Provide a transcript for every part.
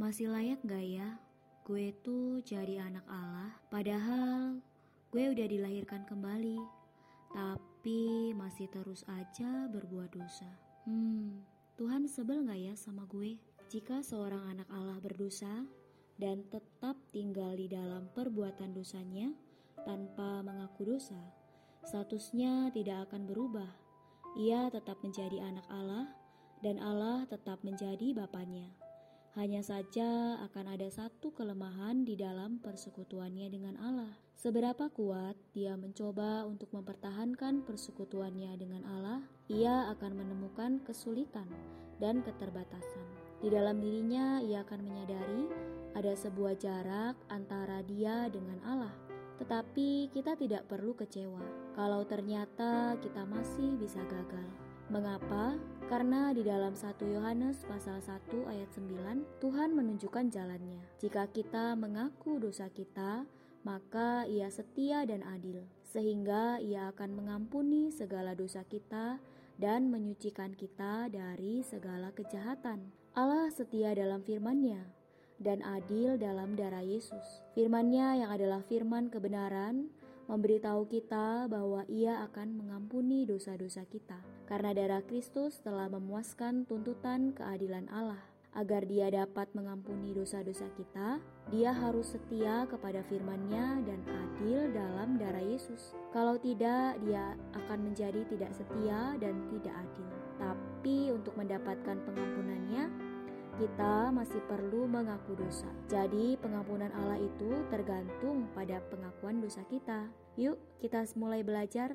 Masih layak gak ya gue tuh jadi anak Allah Padahal gue udah dilahirkan kembali Tapi masih terus aja berbuat dosa Hmm, Tuhan sebel gak ya sama gue? Jika seorang anak Allah berdosa dan tetap tinggal di dalam perbuatan dosanya tanpa mengaku dosa, statusnya tidak akan berubah. Ia tetap menjadi anak Allah dan Allah tetap menjadi bapaknya. Hanya saja akan ada satu kelemahan di dalam persekutuannya dengan Allah. Seberapa kuat dia mencoba untuk mempertahankan persekutuannya dengan Allah, ia akan menemukan kesulitan dan keterbatasan. Di dalam dirinya, ia akan menyadari ada sebuah jarak antara dia dengan Allah. Tetapi kita tidak perlu kecewa kalau ternyata kita masih bisa gagal. Mengapa? Karena di dalam 1 Yohanes pasal 1 ayat 9 Tuhan menunjukkan jalannya. Jika kita mengaku dosa kita, maka ia setia dan adil, sehingga ia akan mengampuni segala dosa kita dan menyucikan kita dari segala kejahatan. Allah setia dalam firman-Nya dan adil dalam darah Yesus. Firman-Nya yang adalah firman kebenaran memberitahu kita bahwa Ia akan mengampuni dosa-dosa kita, karena darah Kristus telah memuaskan tuntutan keadilan Allah. Agar Dia dapat mengampuni dosa-dosa kita, Dia harus setia kepada firman-Nya dan adil dalam darah Yesus. Kalau tidak, Dia akan menjadi tidak setia dan tidak adil. Tapi untuk mendapatkan pengampunannya, kita masih perlu mengaku dosa. Jadi, pengampunan Allah itu tergantung pada pengakuan dosa kita. Yuk, kita mulai belajar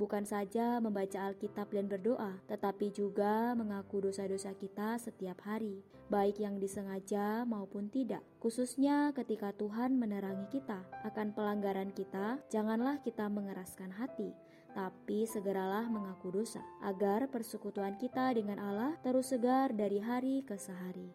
bukan saja membaca Alkitab dan berdoa, tetapi juga mengaku dosa-dosa kita setiap hari, baik yang disengaja maupun tidak. Khususnya ketika Tuhan menerangi kita akan pelanggaran kita, janganlah kita mengeraskan hati, tapi segeralah mengaku dosa, agar persekutuan kita dengan Allah terus segar dari hari ke sehari.